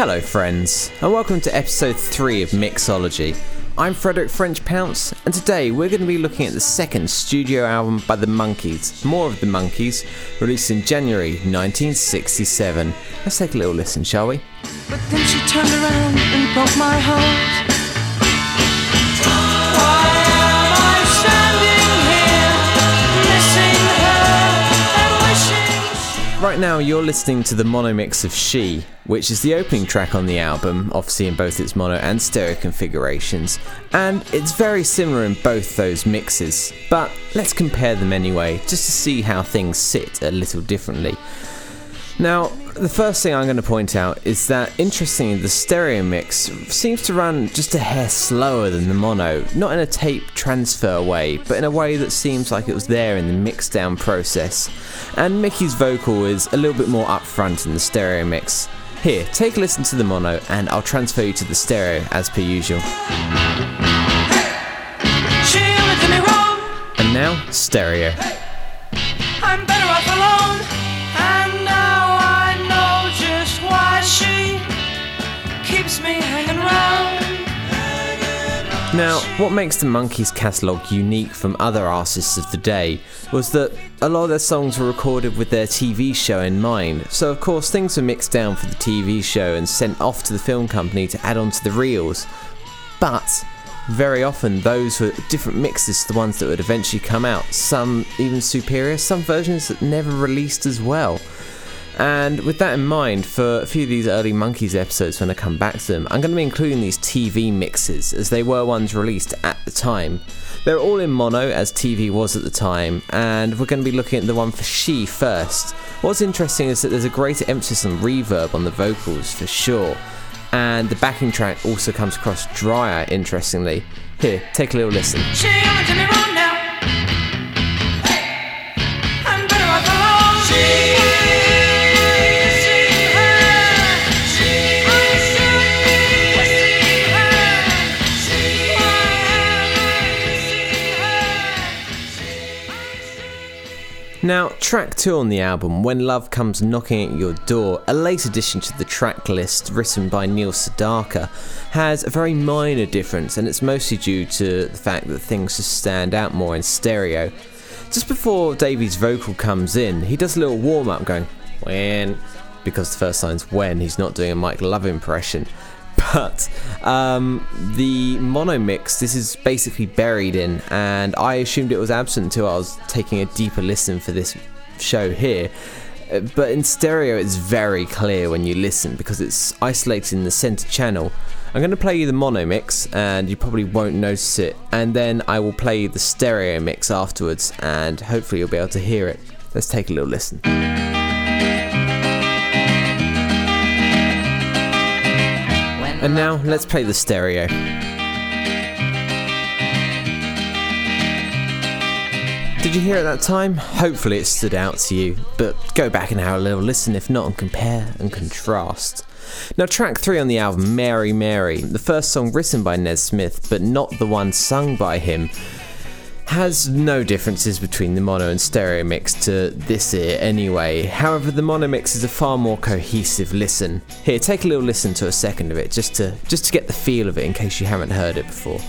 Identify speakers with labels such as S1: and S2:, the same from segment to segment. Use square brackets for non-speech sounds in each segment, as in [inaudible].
S1: Hello, friends, and welcome to episode 3 of Mixology. I'm Frederick French Pounce, and today we're going to be looking at the second studio album by the Monkees, More of the Monkees, released in January 1967. Let's take a little listen, shall we?
S2: But then she turned around and broke my heart.
S1: Right now, you're listening to the mono mix of She, which is the opening track on the album, obviously in both its mono and stereo configurations, and it's very similar in both those mixes. But let's compare them anyway, just to see how things sit a little differently. Now, the first thing I'm going to point out is that interestingly, the stereo mix seems to run just a hair slower than the mono, not in a tape transfer way, but in a way that seems like it was there in the mix down process. And Micky's vocal is a little bit more upfront in the stereo mix. Here, take a listen to the mono, and I'll transfer you to the stereo as per usual. And now, stereo.
S2: I'm Now,
S1: what makes the Monkees catalogue unique from other artists of the day was that a lot of their songs were recorded with their TV show in mind. So, of course, things were mixed down for the TV show and sent off to the film company to add on to the reels. But very often, those were different mixes to the ones that would eventually come out. Some even superior, some versions that never released as well. And with that in mind, for a few of these early Monkees episodes, when I come back to them, I'm going to be including these TV mixes as they were ones released at the time. They're all in mono, as TV was at the time, and we're going to be looking at the one for She first. What's interesting is that there's a greater emphasis on reverb on the vocals for sure, and the backing track also comes across drier, interestingly. Here, take a little listen.
S2: Now,
S1: track two on the album, When Love Comes Knocking at Your Door, a late addition to the track list written by Neil Sedaka, has a very minor difference, and it's mostly due to the fact that things just stand out more in stereo. Just before Davy's vocal comes in, he does a little warm up going, when, because the first line's when, he's not doing a Mike Love impression. But um, the mono mix, this is basically buried in, and I assumed it was absent until I was taking a deeper listen for this show here. Uh, But in stereo, it's very clear when you listen because it's isolated in the center channel. I'm going to play you the mono mix, and you probably won't notice it, and then I will play the stereo mix afterwards, and hopefully you'll be able to hear it. Let's take a little listen. And now let's play the stereo. Did you hear it that time? Hopefully it stood out to you, but go back and have a little listen if not and compare and contrast. Now, track three on the album, Mary Mary, the first song written by Nesmith, but not the one sung by him, has no differences between the mono and stereo mix to this ear anyway. However, the mono mix is a far more cohesive listen. Here, take a little listen to a second of it just to just to get the feel of it in case you haven't heard it before.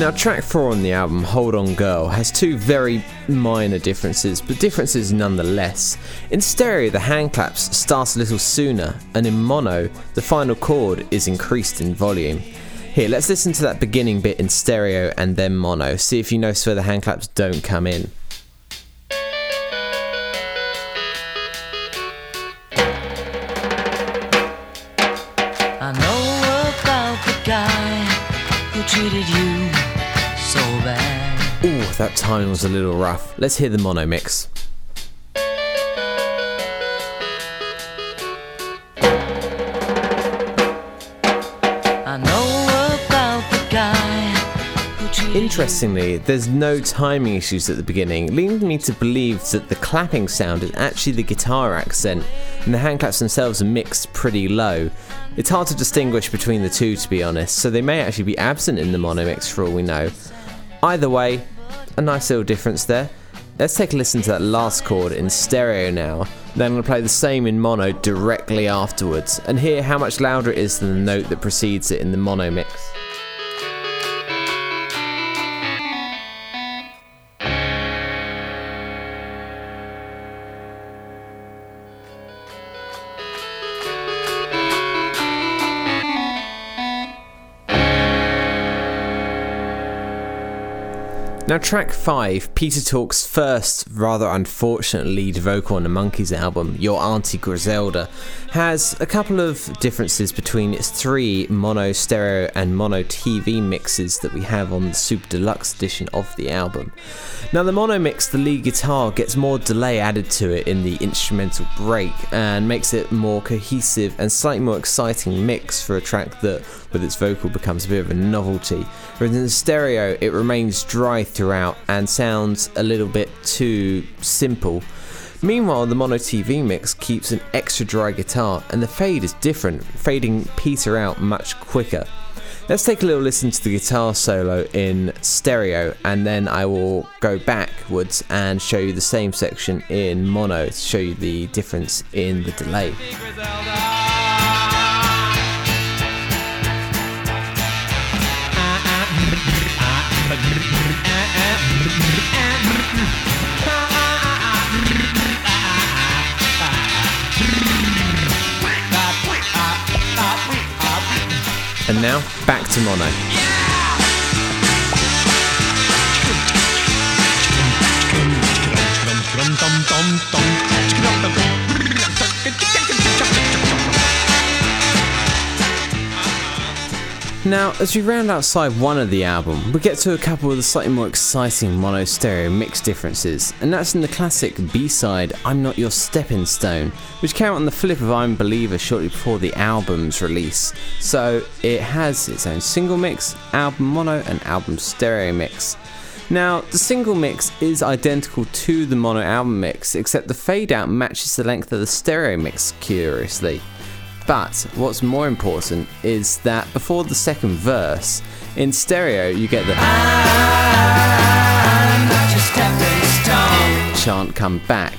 S1: Now, track four on the album, Hold On Girl, has two very minor differences, but differences nonetheless. In stereo, the hand claps start a little sooner, and in mono, the final chord is increased in volume. Here, let's listen to that beginning bit in stereo and then mono, see if you notice where the hand claps don't come in. Ooh, that timing was a little rough. Let's hear the mono mix.
S2: I know about the guy who treated
S1: Interestingly, there's no timing issues at the beginning, leading me to believe that the clapping sound is actually the guitar accent, and the hand claps themselves are mixed pretty low. It's hard to distinguish between the two, to be honest, so they may actually be absent in the mono mix for all we know. Either way, a nice little difference there. Let's take a listen to that last chord in stereo now. Then I'm going to play the same in mono directly afterwards and hear how much louder it is than the note that precedes it in the mono mix. Now, track 5, Peter Tork's first rather unfortunate lead vocal on the Monkees album, Your Auntie Griselda, has a couple of differences between its three mono stereo and mono TV mixes that we have on the Super Deluxe edition of the album. Now, the mono mix, the lead guitar gets more delay added to it in the instrumental break and makes it more cohesive and slightly more exciting mix for a track that, with its vocal, becomes a bit of a novelty. Whereas in the stereo, it remains dry throughout and sounds a little bit too simple. Meanwhile, the mono TV mix keeps an extra dry guitar and the fade is different, fading Peter out much quicker. Let's take a little listen to the guitar solo in stereo and then I will go backwards and show you the same section in mono to show you the difference in the delay. Now back to mono. Now, as we round outside one of the album, we get to a couple of the slightly more exciting mono stereo mix differences, and that's in the classic B side I'm Not Your Stepping Stone, which came out on the flip of I'm Believer shortly before the album's release. So it has its own single mix, album mono, and album stereo mix. Now, the single mix is identical to the mono album mix, except the fade out matches the length of the stereo mix, curiously. But what's more important is that before the second verse, in stereo, you get the chant come back,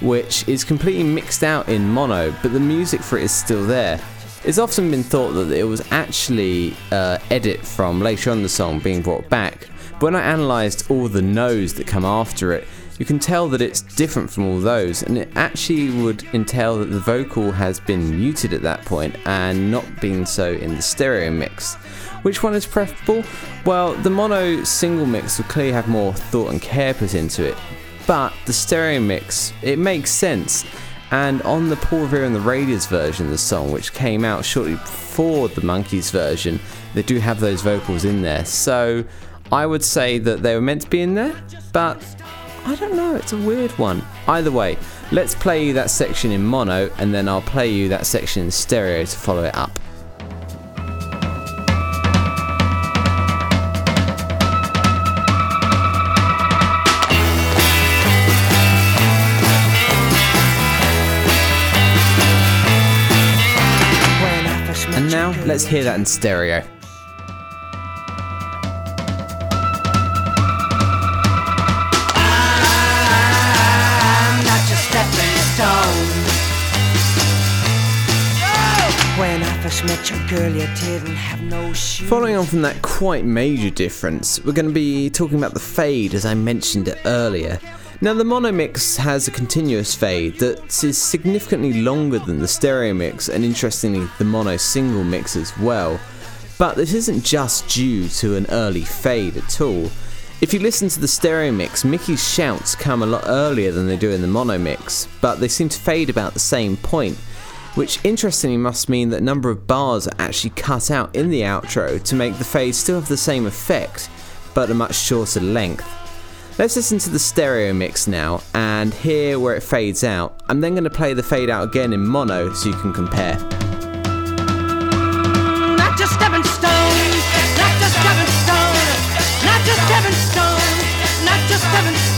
S1: which is completely mixed out in mono, but the music for it is still there. It's often been thought that it was actually uh, edit from later on the song being brought back, but when I analysed all the no's that come after it, you can tell that it's different from all those, and it actually would entail that the vocal has been muted at that point and not been so in the stereo mix. Which one is preferable? Well, the mono single mix would clearly have more thought and care put into it, but the stereo mix, it makes sense. And on the Paul Revere and the Raiders version of the song, which came out shortly before the Monkees version, they do have those vocals in there. So I would say that they were meant to be in there, but I don't know, it's a weird one. Either way, let's play you that section in mono and then I'll play you that section in stereo to follow it up. And now, let's hear that in stereo.
S2: No.
S1: Following on from that quite major difference, we're going to be talking about the fade as I mentioned it earlier. Now, the mono mix has a continuous fade that is significantly longer than the stereo mix, and interestingly, the mono single mix as well. But this isn't just due to an early fade at all. If you listen to the stereo mix, Micky's shouts come a lot earlier than they do in the mono mix, but they seem to fade about the same point, which interestingly must mean that number of bars are actually cut out in the outro to make the fade still have the same effect, but a much shorter length. Let's listen to the stereo mix now and hear where it fades out. I'm then going to play the fade out again in mono so you can compare.
S2: Not just stone. Not just stepping stone. Not just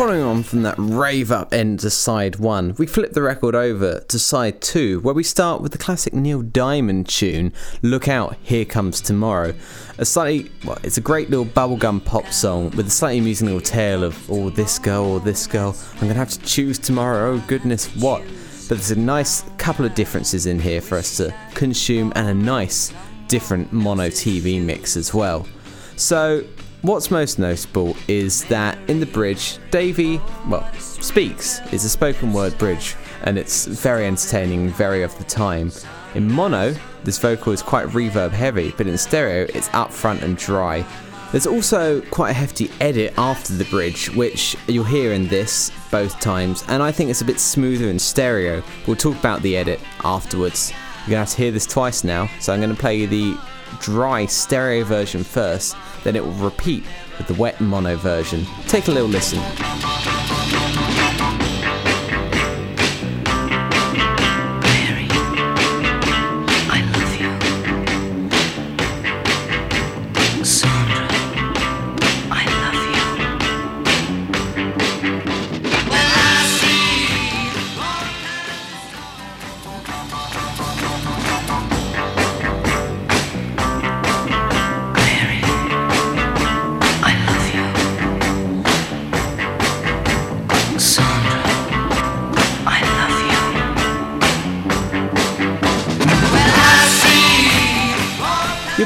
S1: following on from that rave up end to side one, we flip the record over to side two, where we start with the classic Neil Diamond tune, Look Out, Here Comes Tomorrow. A slightly, well, it's a great little bubblegum pop song with a slightly amusing little tale of, oh, this girl or this girl, I'm gonna have to choose tomorrow, oh goodness, what? But there's a nice couple of differences in here for us to consume and a nice different mono TV mix as well. So What's most notable is that in the bridge, Davy, well, speaks. It's a spoken word bridge, and it's very entertaining, very of the time. In mono, this vocal is quite reverb heavy, but in stereo, it's upfront and dry. There's also quite a hefty edit after the bridge, which you'll hear in this both times, and I think it's a bit smoother in stereo. We'll talk about the edit afterwards. You're gonna have to hear this twice now, so I'm gonna play the dry stereo version first, then it will repeat with the wet mono version. Take a little listen.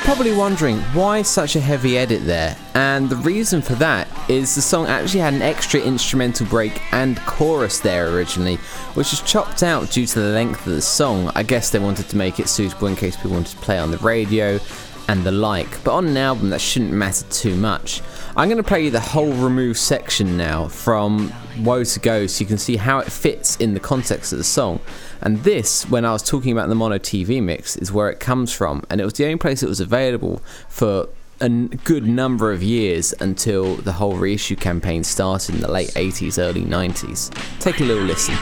S1: Probably wondering why such a heavy edit there, and the reason for that is the song actually had an extra instrumental break and chorus there originally, which was chopped out due to the length of the song. I guess they wanted to make it suitable in case people wanted to play on the radio and the like, but on an album that shouldn't matter too much. I'm going to play you the whole remove section now from Woe to Go so you can see how it fits in the context of the song. And this, when I was talking about the mono TV mix, is where it comes from. And it was the only place it was available for a good number of years until the whole reissue campaign started in the late 80s, early 90s. Take a little listen.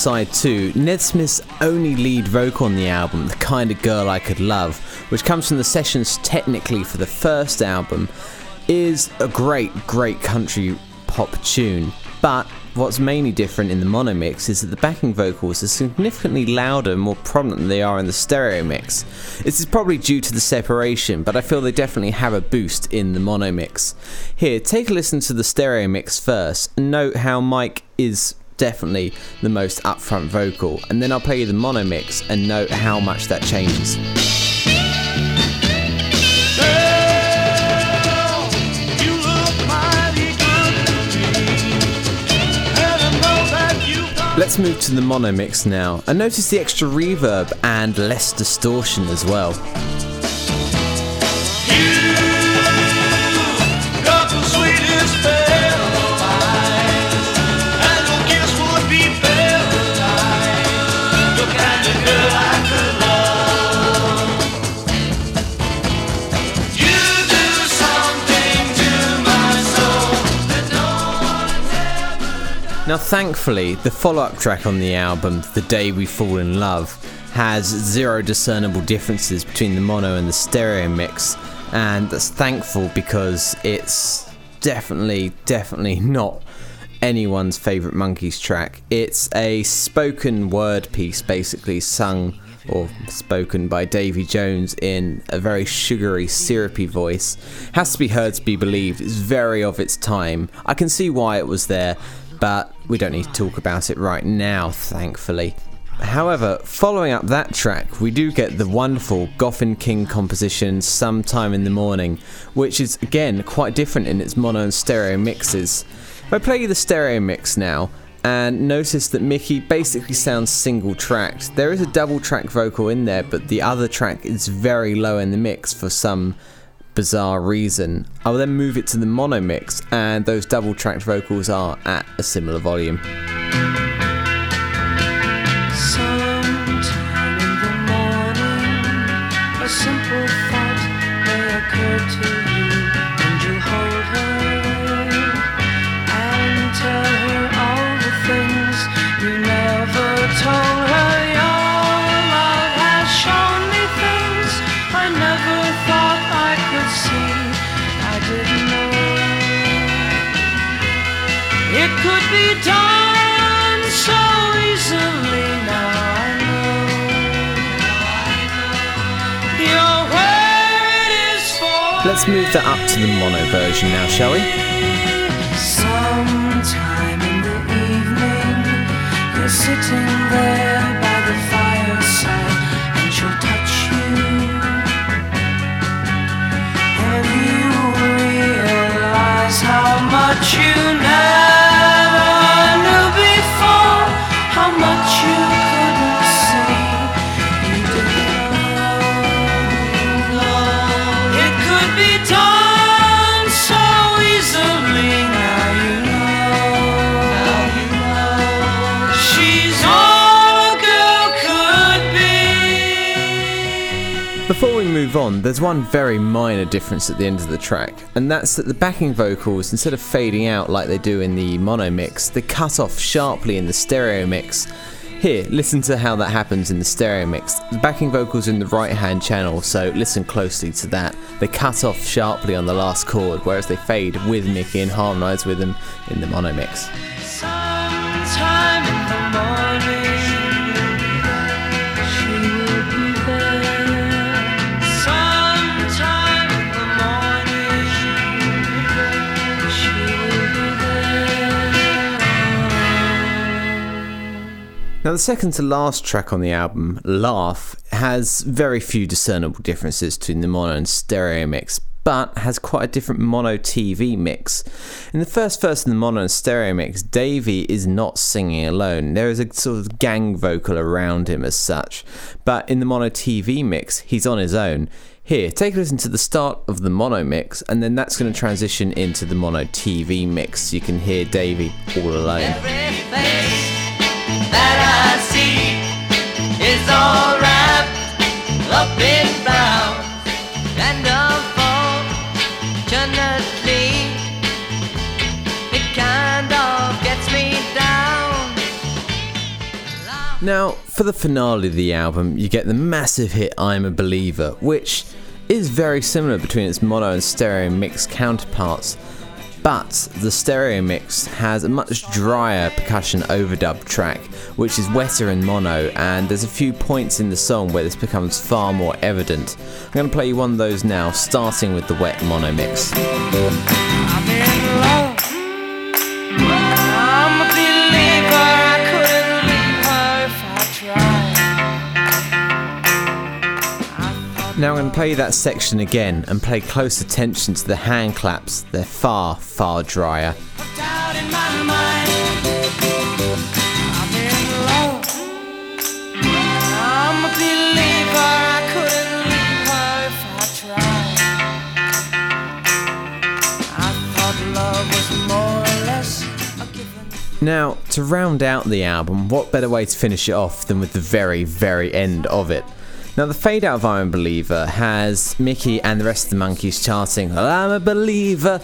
S1: Track 2 Nesmith's only lead vocal on the album, The Kind of Girl I Could Love, which comes from the sessions technically for the first album, is a great, great country pop tune. But what's mainly different in the mono mix is that the backing vocals are significantly louder and more prominent than they are in the stereo mix. This is probably due to the separation, but I feel they definitely have a boost in the mono mix. Here, take a listen to the stereo mix first and note how Mike is definitely the most upfront vocal, and then I'll play you the mono mix and note how much that changes. Let's move to the mono mix now, and notice the extra reverb and less distortion as well. Now, thankfully, the follow up track on the album, The Day We Fall in Love, has zero discernible differences between the mono and the stereo mix, and that's thankful because it's definitely, definitely [laughs] not anyone's favourite Monkees track. It's a spoken word piece, basically sung or spoken by Davy Jones in a very sugary, syrupy voice. Has to be heard to be believed. It's very of its time. I can see why it was there but we don't need to talk about it right now, thankfully. However, following up that track, we do get the wonderful Goffin King composition Sometime in the Morning, which is again quite different in its mono and stereo mixes. If I play you the stereo mix now, and notice that Micky basically sounds single tracked. There is a double track vocal in there, but the other track is very low in the mix for some bizarre reason. I will then move it to the mono mix, and those double tracked vocals are at a similar volume.
S2: Sometime in the morning, a simple thought may occur to
S1: Let's move that up to the mono version now, shall we?
S2: Sometime in the evening, you're sitting there by the fireside, and she'll touch you, and you realize how much you never
S1: move on, there's one very minor difference at the end of the track, and that's that the backing vocals, instead of fading out like they do in the mono mix, they cut off sharply in the stereo mix. Here, listen to how that happens in the stereo mix. The backing vocals in the right hand channel, so listen closely to that. They cut off sharply on the last chord, whereas they fade with Micky and harmonise with them in the mono mix. Now, the second to last track on the album, Laugh, has very few discernible differences between the mono and stereo mix, but has quite a different mono TV mix. In the first verse in the mono and stereo mix, Davy is not singing alone. There is a sort of gang vocal around him as such, but in the mono TV mix, he's on his own. Here, take a listen to the start of the mono mix, and then that's going to transition into the mono TV mix. You can hear Davy all alone.
S3: Everything that I see is all wrapped up in and unfortunately it kind of gets me down.
S1: Now, for the finale of the album, you get the massive hit I'm a Believer, which is very similar between its mono and stereo mix counterparts, but the stereo mix has a much drier percussion overdub track, which is wetter in mono, and there's a few points in the song where this becomes far more evident. I'm going to play you one of those now, starting with the wet mono mix. Now I'm going to play that section again and pay close attention to the hand claps. They're far, far drier.
S2: Doubt in my mind. I'm in love. I'm a believer. I couldn't leave her if I tried. I thought love was more or less a given.
S1: Now, to round out the album, what better way to finish it off than with the very, very end of it? Now, the fade out of I'm a Believer has Micky and the rest of the Monkees charting, I'm a believer.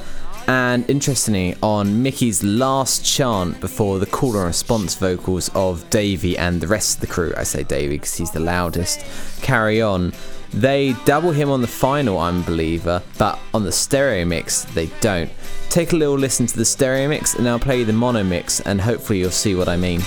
S1: And interestingly, on Micky's last chant before the call and response vocals of Davy and the rest of the crew, I say Davy because he's the loudest, carry on, they double him on the final I'm a Believer, but on the stereo mix, they don't. Take a little listen to the stereo mix, and I'll play the mono mix, and hopefully you'll see what I mean.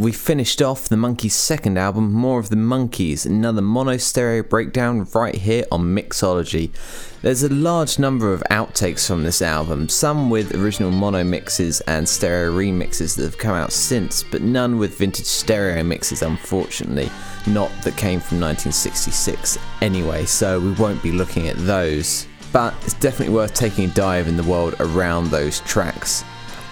S1: We finished off the Monkees' second album, More of the Monkeys, another mono stereo breakdown right here on Mixology. There's a large number of outtakes from this album, some with original mono mixes and stereo remixes that have come out since, but none with vintage stereo mixes, unfortunately. Not that came from 1966 anyway, so we won't be looking at those. But it's definitely worth taking a dive in the world around those tracks.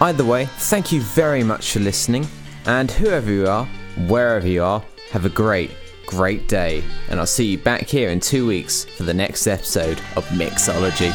S1: Either way, thank you very much for listening. And whoever you are, wherever you are, have a great, great day. And I'll see you back here in two weeks for the next episode of Mixology.